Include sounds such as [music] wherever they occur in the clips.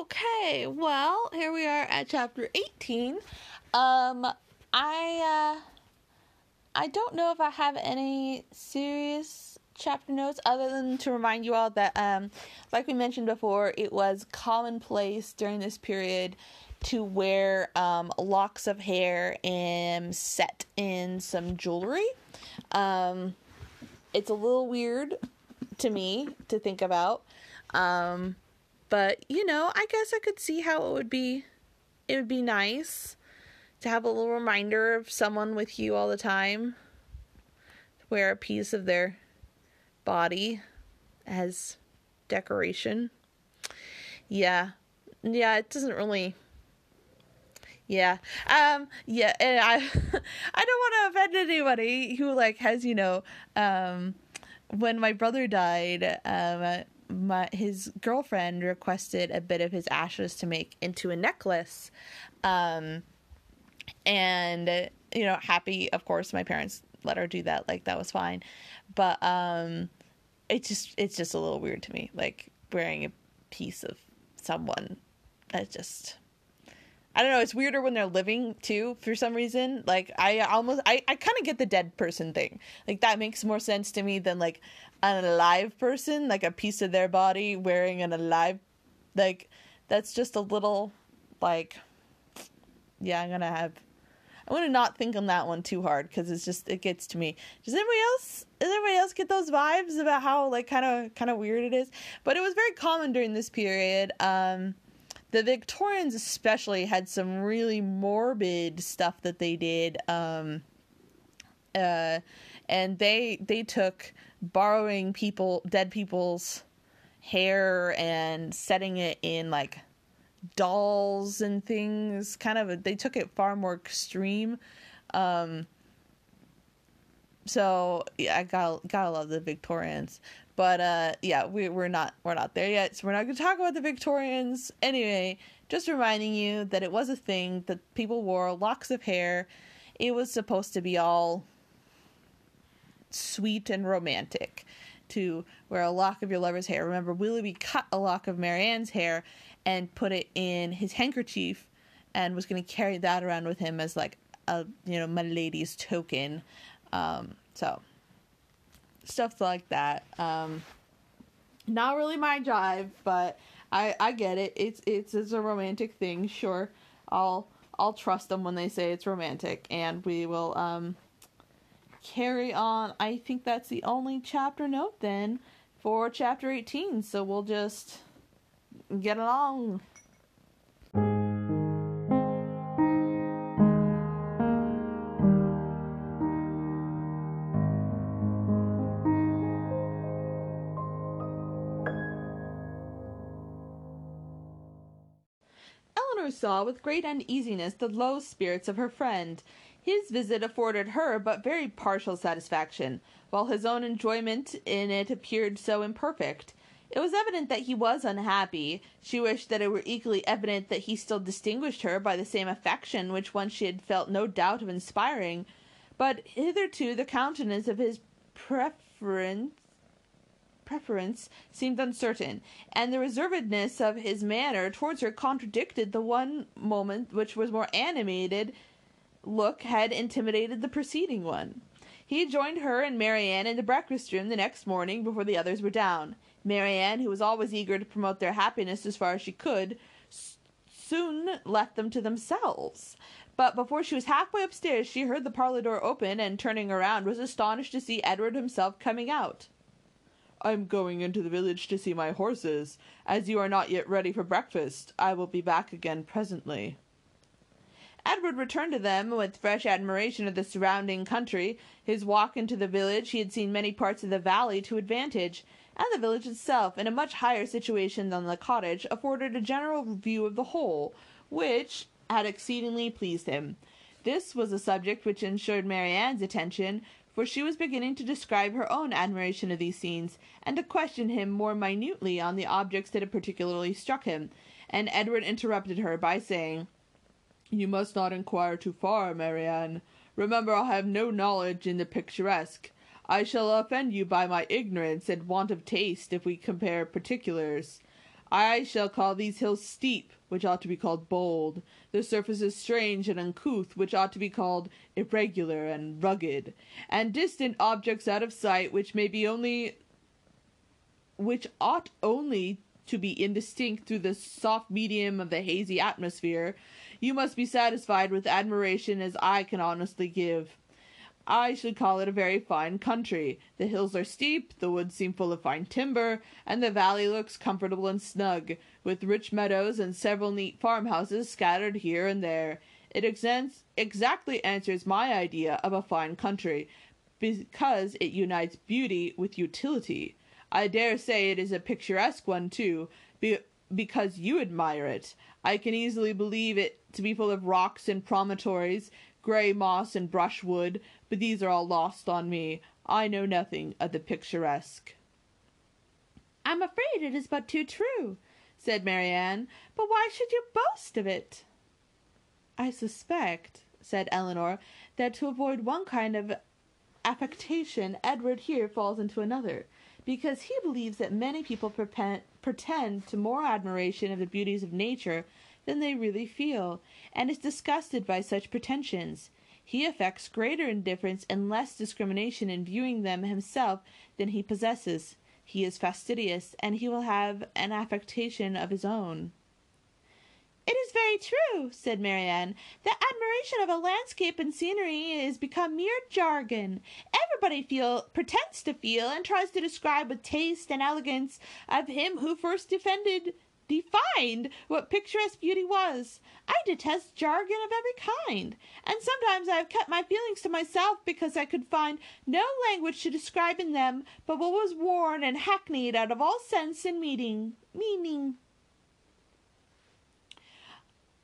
Okay, well, here we are at chapter 18. Um, I, uh, I don't know if I have any serious chapter notes other than to remind you all that, um, like we mentioned before, it was commonplace during this period to wear um, locks of hair and set in some jewelry. Um, it's a little weird to me to think about. Um, but you know, I guess I could see how it would be it would be nice to have a little reminder of someone with you all the time. To wear a piece of their body as decoration. Yeah. Yeah, it doesn't really yeah. Um yeah, and I [laughs] I don't want to offend anybody who like has, you know, um when my brother died, um my his girlfriend requested a bit of his ashes to make into a necklace. Um and you know, happy of course my parents let her do that. Like that was fine. But um it's just it's just a little weird to me like wearing a piece of someone that just I don't know. It's weirder when they're living too, for some reason. Like I almost, I, I kind of get the dead person thing. Like that makes more sense to me than like an alive person, like a piece of their body wearing an alive. Like that's just a little, like, yeah. I'm gonna have, I'm gonna not think on that one too hard because it's just it gets to me. Does anybody else? Does anybody else get those vibes about how like kind of kind of weird it is? But it was very common during this period. Um the Victorians especially had some really morbid stuff that they did um uh and they they took borrowing people dead people's hair and setting it in like dolls and things. Kind of they took it far more extreme. Um so yeah i gotta gotta love the victorians but uh, yeah, we we're not we're not there yet, so we're not going to talk about the Victorians. Anyway, just reminding you that it was a thing that people wore locks of hair. It was supposed to be all sweet and romantic to wear a lock of your lover's hair. Remember, Willoughby cut a lock of Marianne's hair and put it in his handkerchief and was going to carry that around with him as like a you know my lady's token. Um, so stuff like that. Um, not really my jive, but I I get it. It's it's it's a romantic thing. Sure, I'll I'll trust them when they say it's romantic, and we will um carry on. I think that's the only chapter note then for chapter eighteen. So we'll just get along. Saw with great uneasiness the low spirits of her friend. His visit afforded her but very partial satisfaction, while his own enjoyment in it appeared so imperfect. It was evident that he was unhappy. She wished that it were equally evident that he still distinguished her by the same affection which once she had felt no doubt of inspiring. But hitherto the countenance of his preference preference seemed uncertain, and the reservedness of his manner towards her contradicted the one moment which was more animated look had intimidated the preceding one. He joined her and Marianne in the breakfast room the next morning before the others were down. Marianne, who was always eager to promote their happiness as far as she could, soon left them to themselves. But before she was halfway upstairs, she heard the parlor door open, and turning around, was astonished to see Edward himself coming out. I'm going into the village to see my horses. As you are not yet ready for breakfast, I will be back again presently. Edward returned to them with fresh admiration of the surrounding country. His walk into the village, he had seen many parts of the valley to advantage, and the village itself, in a much higher situation than the cottage, afforded a general view of the whole, which had exceedingly pleased him. This was a subject which ensured Marianne's attention, for she was beginning to describe her own admiration of these scenes, and to question him more minutely on the objects that had particularly struck him, and Edward interrupted her by saying, You must not inquire too far, Marianne. Remember I have no knowledge in the picturesque. I shall offend you by my ignorance and want of taste if we compare particulars. I shall call these hills steep, which ought to be called bold, the surfaces strange and uncouth, which ought to be called irregular and rugged, and distant objects out of sight, which may be only which ought only to be indistinct through the soft medium of the hazy atmosphere, you must be satisfied with admiration as I can honestly give. I should call it a very fine country. The hills are steep, the woods seem full of fine timber, and the valley looks comfortable and snug, with rich meadows and several neat farmhouses scattered here and there. It ex- exactly answers my idea of a fine country, because it unites beauty with utility. I dare say it is a picturesque one too, be- because you admire it. I can easily believe it to be full of rocks and promontories, grey moss and brushwood, but these are all lost on me. I know nothing of the picturesque. I'm afraid it is but too true, said Marianne. But why should you boast of it? I suspect, said Elinor, that to avoid one kind of affectation, Edward here falls into another because he believes that many people pretend to more admiration of the beauties of nature than they really feel, and is disgusted by such pretensions. He affects greater indifference and less discrimination in viewing them himself than he possesses. He is fastidious, and he will have an affectation of his own. It is very true, said Marianne, that admiration of a landscape and scenery is become mere jargon. Everybody feel pretends to feel and tries to describe with taste and elegance of him who first defended defined what picturesque beauty was. I detest jargon of every kind, and sometimes I have kept my feelings to myself because I could find no language to describe in them but what was worn and hackneyed out of all sense and meaning. Meaning.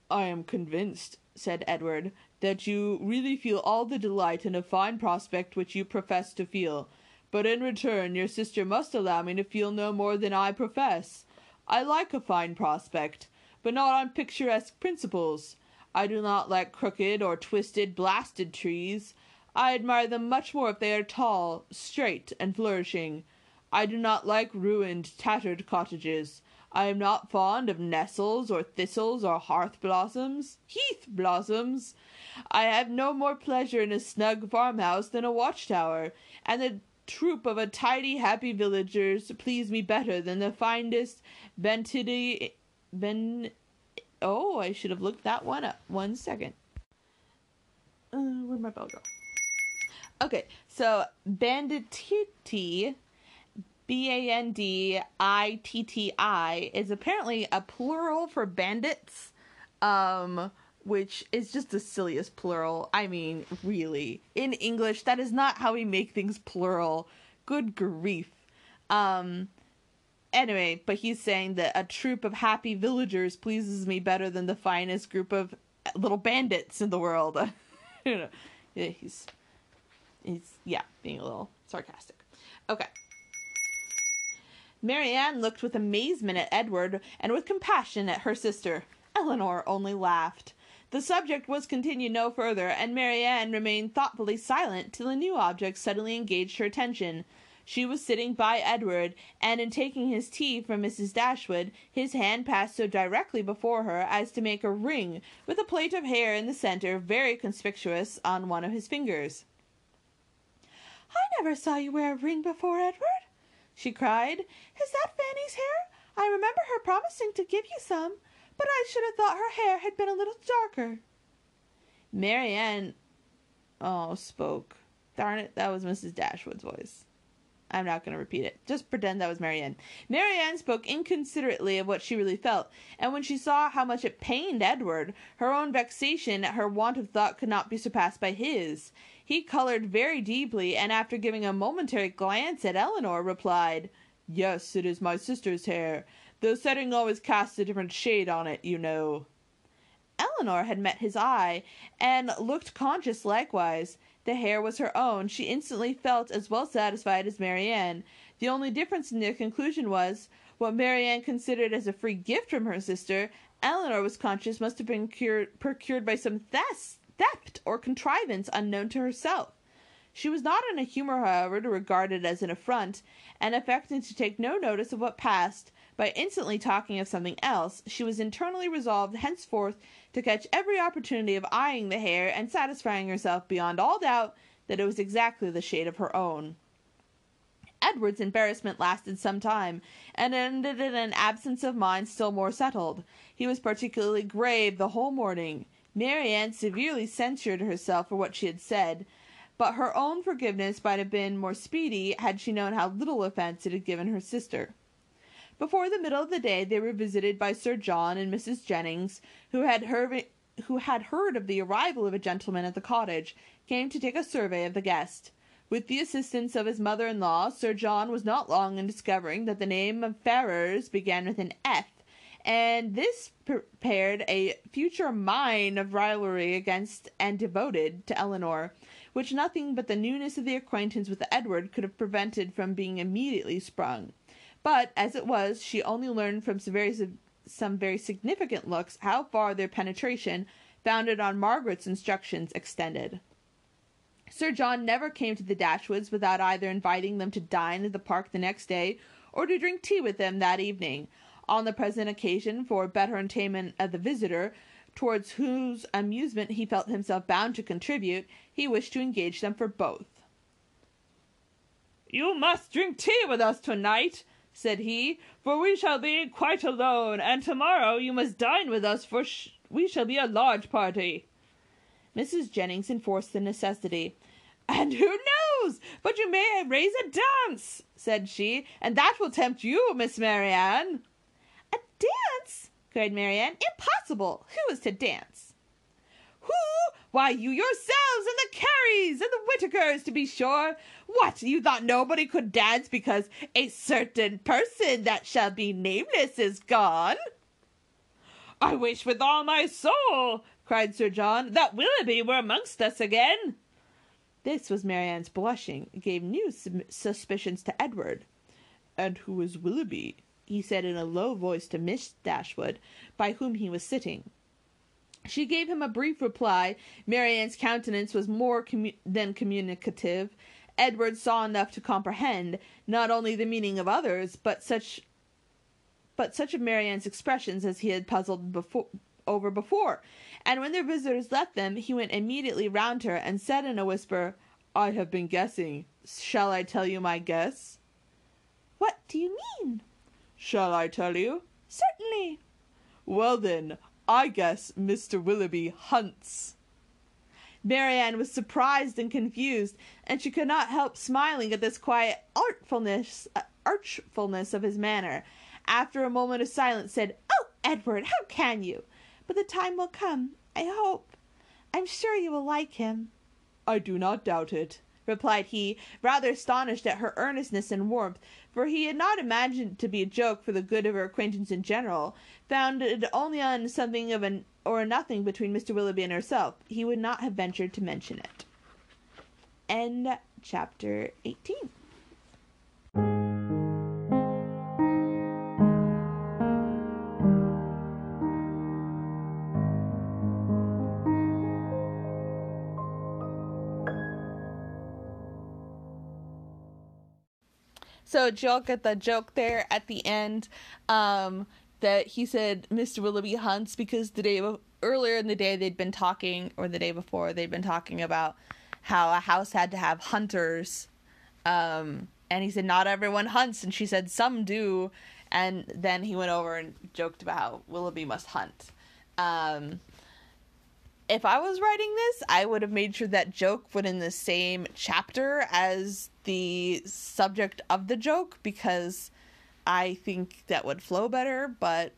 I am convinced, said Edward, that you really feel all the delight in a fine prospect which you profess to feel. But in return, your sister must allow me to feel no more than I profess. I like a fine prospect, but not on picturesque principles. I do not like crooked or twisted, blasted trees. I admire them much more if they are tall, straight, and flourishing. I do not like ruined, tattered cottages. I am not fond of nettles or thistles or hearth blossoms, heath blossoms. I have no more pleasure in a snug farmhouse than a watchtower, and the troop of a tidy, happy villagers please me better than the finest bentity ben. Oh, I should have looked that one up. One second. Uh, where'd my bell go? Okay, so banditti B A N D I T T I is apparently a plural for bandits, um, which is just the silliest plural. I mean, really. In English, that is not how we make things plural. Good grief. Um, anyway, but he's saying that a troop of happy villagers pleases me better than the finest group of little bandits in the world. [laughs] you know, he's, he's, yeah, being a little sarcastic. Okay. Marianne looked with amazement at Edward and with compassion at her sister. Elinor only laughed. The subject was continued no further, and Marianne remained thoughtfully silent till a new object suddenly engaged her attention. She was sitting by Edward, and in taking his tea from Mrs. Dashwood, his hand passed so directly before her as to make a ring with a plait of hair in the centre very conspicuous on one of his fingers. I never saw you wear a ring before, Edward, she cried. Is that Fanny's hair? I remember her promising to give you some, but I should have thought her hair had been a little darker. Marianne oh spoke. Darn it, that was Mrs. Dashwood's voice. I'm not going to repeat it. Just pretend that was Marianne. Marianne spoke inconsiderately of what she really felt, and when she saw how much it pained Edward, her own vexation at her want of thought could not be surpassed by his. He colored very deeply, and after giving a momentary glance at Elinor, replied, Yes, it is my sister's hair. The setting always casts a different shade on it, you know. Elinor had met his eye, and looked conscious likewise. The hair was her own. She instantly felt as well satisfied as Marianne. The only difference in their conclusion was, what Marianne considered as a free gift from her sister, Elinor was conscious must have been cured, procured by some theft theft or contrivance unknown to herself. She was not in a humor, however, to regard it as an affront, and affecting to take no notice of what passed, by instantly talking of something else, she was internally resolved henceforth to catch every opportunity of eyeing the hair and satisfying herself beyond all doubt that it was exactly the shade of her own. Edward's embarrassment lasted some time, and ended in an absence of mind still more settled. He was particularly grave the whole morning. Marianne severely censured herself for what she had said, but her own forgiveness might have been more speedy had she known how little offence it had given her sister. Before the middle of the day they were visited by Sir John and Mrs. Jennings, who had heard who had heard of the arrival of a gentleman at the cottage, came to take a survey of the guest. With the assistance of his mother in law, Sir John was not long in discovering that the name of Ferrars began with an F, and this prepared a future mine of rivalry against and devoted to Elinor, which nothing but the newness of the acquaintance with Edward could have prevented from being immediately sprung. But, as it was, she only learned from some very, some very significant looks how far their penetration, founded on Margaret's instructions, extended. Sir John never came to the Dashwoods without either inviting them to dine at the park the next day or to drink tea with them that evening. On the present occasion, for better entertainment of the visitor, towards whose amusement he felt himself bound to contribute, he wished to engage them for both. You must drink tea with us tonight, said he, for we shall be quite alone, and tomorrow you must dine with us, for sh- we shall be a large party. Mrs. Jennings enforced the necessity. And who knows but you may raise a dance, said she, and that will tempt you, Miss Marianne. A dance? cried Marianne. Impossible! Who is to dance? Who? Why, you yourselves and the Careys and the Whitakers, to be sure. What, you thought nobody could dance because a certain person that shall be nameless is gone? I wish with all my soul, cried Sir John, that Willoughby were amongst us again. This was Marianne's blushing, gave new suspicions to Edward. And who is Willoughby? he said in a low voice to Miss Dashwood, by whom he was sitting. She gave him a brief reply. Marianne's countenance was more commu- than communicative. Edward saw enough to comprehend not only the meaning of others, but such but such of Marianne's expressions as he had puzzled before, over before. And when their visitors left them, he went immediately round her and said in a whisper, I have been guessing. Shall I tell you my guess? What do you mean? Shall I tell you? Certainly. Well then, I guess Mr. Willoughby hunts. Marianne was surprised and confused, and she could not help smiling at this quiet artfulness, uh, archfulness of his manner. After a moment of silence, said, "Oh, Edward, how can you? But the time will come, I hope. I'm sure you will like him." "I do not doubt it," replied he, rather astonished at her earnestness and warmth, for he had not imagined it to be a joke for the good of her acquaintance in general, founded only on something of an or nothing between Mr. Willoughby and herself. He would not have ventured to mention it. End chapter 18. So Jill get the joke there at the end um, that he said Mr. Willoughby hunts because the day earlier in the day they'd been talking, or the day before they'd been talking about how a house had to have hunters. Um, and he said not everyone hunts, and she said some do. And then he went over and joked about how Willoughby must hunt. Um, if I was writing this, I would have made sure that joke went in the same chapter as the subject of the joke because I think that would flow better. But,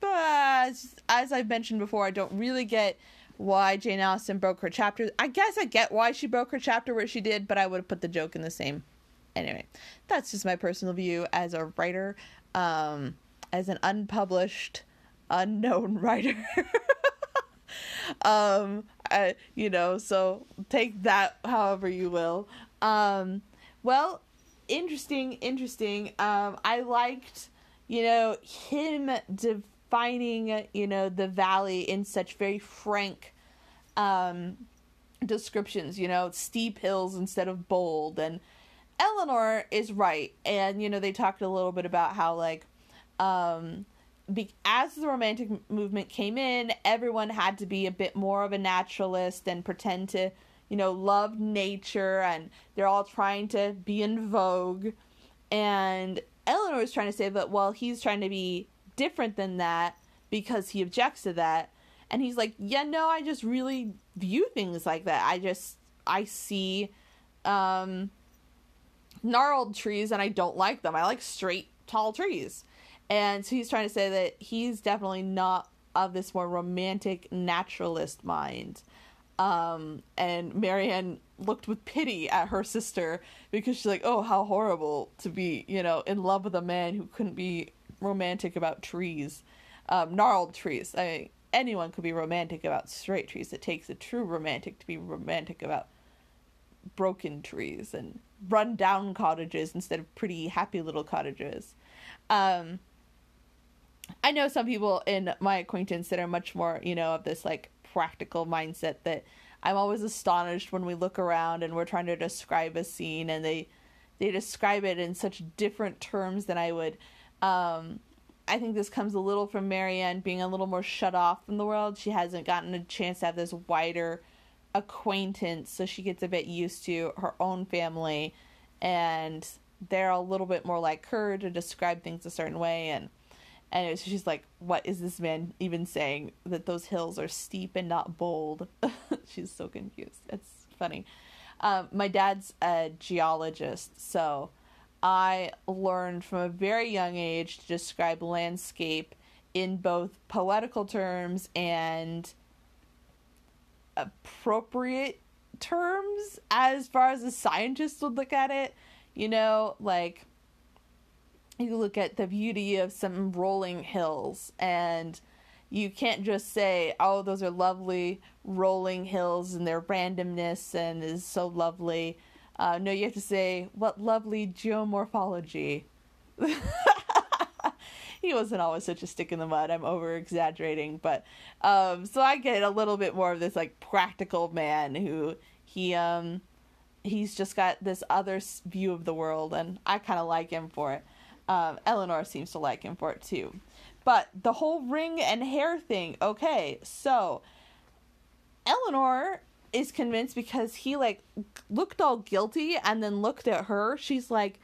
but as, as I've mentioned before, I don't really get why Jane Austen broke her chapter. I guess I get why she broke her chapter where she did, but I would have put the joke in the same. Anyway, that's just my personal view as a writer, um, as an unpublished, unknown [laughs] writer. Um I, you know so take that however you will. Um well interesting interesting. Um i liked you know him defining you know the valley in such very frank um descriptions you know steep hills instead of bold. And Elinor is right. And you know they talked a little bit about how like um, be- as the romantic movement came in, everyone had to be a bit more of a naturalist and pretend to, you know, love nature, and they're all trying to be in vogue. And Elinor is trying to say that, well, he's trying to be different than that because he objects to that. And he's like, yeah, no, I just really view things like that. I just, I see um, gnarled trees and I don't like them. I like straight, tall trees. And so he's trying to say that he's definitely not of this more romantic naturalist mind. Um, and Marianne looked with pity at her sister because she's like, oh, how horrible to be, you know, in love with a man who couldn't be romantic about trees, um, gnarled trees. I mean, anyone could be romantic about straight trees. It takes a true romantic to be romantic about broken trees and run down cottages instead of pretty happy little cottages. Um, I know some people in my acquaintance that are much more, you know, of this like practical mindset that I'm always astonished when we look around and we're trying to describe a scene and they they describe it in such different terms than I would. Um, I think this comes a little from Marianne being a little more shut off from the world. She hasn't gotten a chance to have this wider acquaintance, so she gets a bit used to her own family, and they're a little bit more like her to describe things a certain way and and she's like, "What is this man even saying? That those hills are steep and not bold?" [laughs] she's so confused. It's funny. Um, my dad's a geologist, so I learned from a very young age to describe landscape in both poetical terms and appropriate terms as far as a scientist would look at it. You know, like you look at the beauty of some rolling hills and you can't just say oh those are lovely rolling hills and their randomness and is so lovely. Uh, no you have to say what lovely geomorphology. [laughs] He wasn't always such a stick in the mud. I'm over exaggerating but um, so i get a little bit more of this like practical man who he um he's just got this other view of the world and i kind of like him for it um, Elinor seems to like him for it too. But the whole ring and hair thing, okay, so Elinor is convinced because he like looked all guilty and then looked at her. She's like,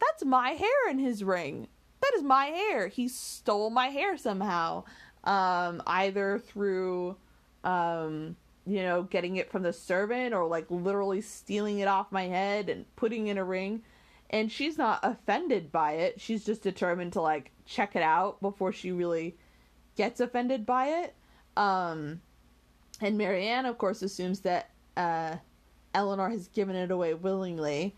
That's my hair in his ring. That is my hair. He stole my hair somehow. Um, either through um, you know, getting it from the servant or like literally stealing it off my head and putting in a ring and she's not offended by it. She's just determined to like check it out before she really gets offended by it. Um, and Marianne, of course, assumes that uh, Elinor has given it away willingly,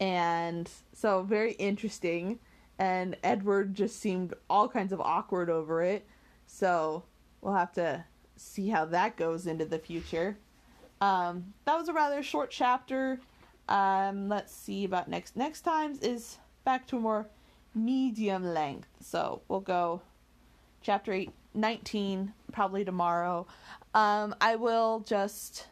and so very interesting. And Edward just seemed all kinds of awkward over it. So we'll have to see how that goes into the future. Um, that was a rather short chapter. Um, let's see about next next times is back to a more medium length. So we'll go chapter eight, 19 probably tomorrow. Um, I will just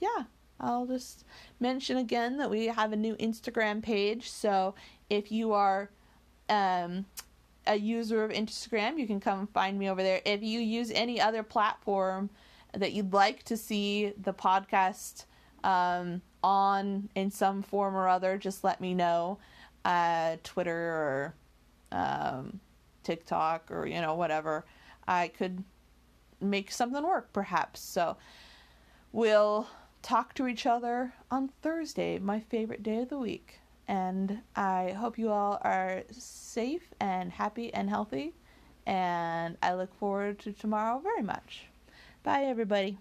yeah, I'll just mention again that we have a new Instagram page. So if you are um, a user of Instagram, you can come find me over there. If you use any other platform that you'd like to see the podcast um, on in some form or other, just let me know. Uh, Twitter or um, TikTok or, you know, whatever. I could make something work perhaps. So we'll talk to each other on Thursday, my favorite day of the week. And I hope you all are safe and happy and healthy. And I look forward to tomorrow very much. Bye, everybody.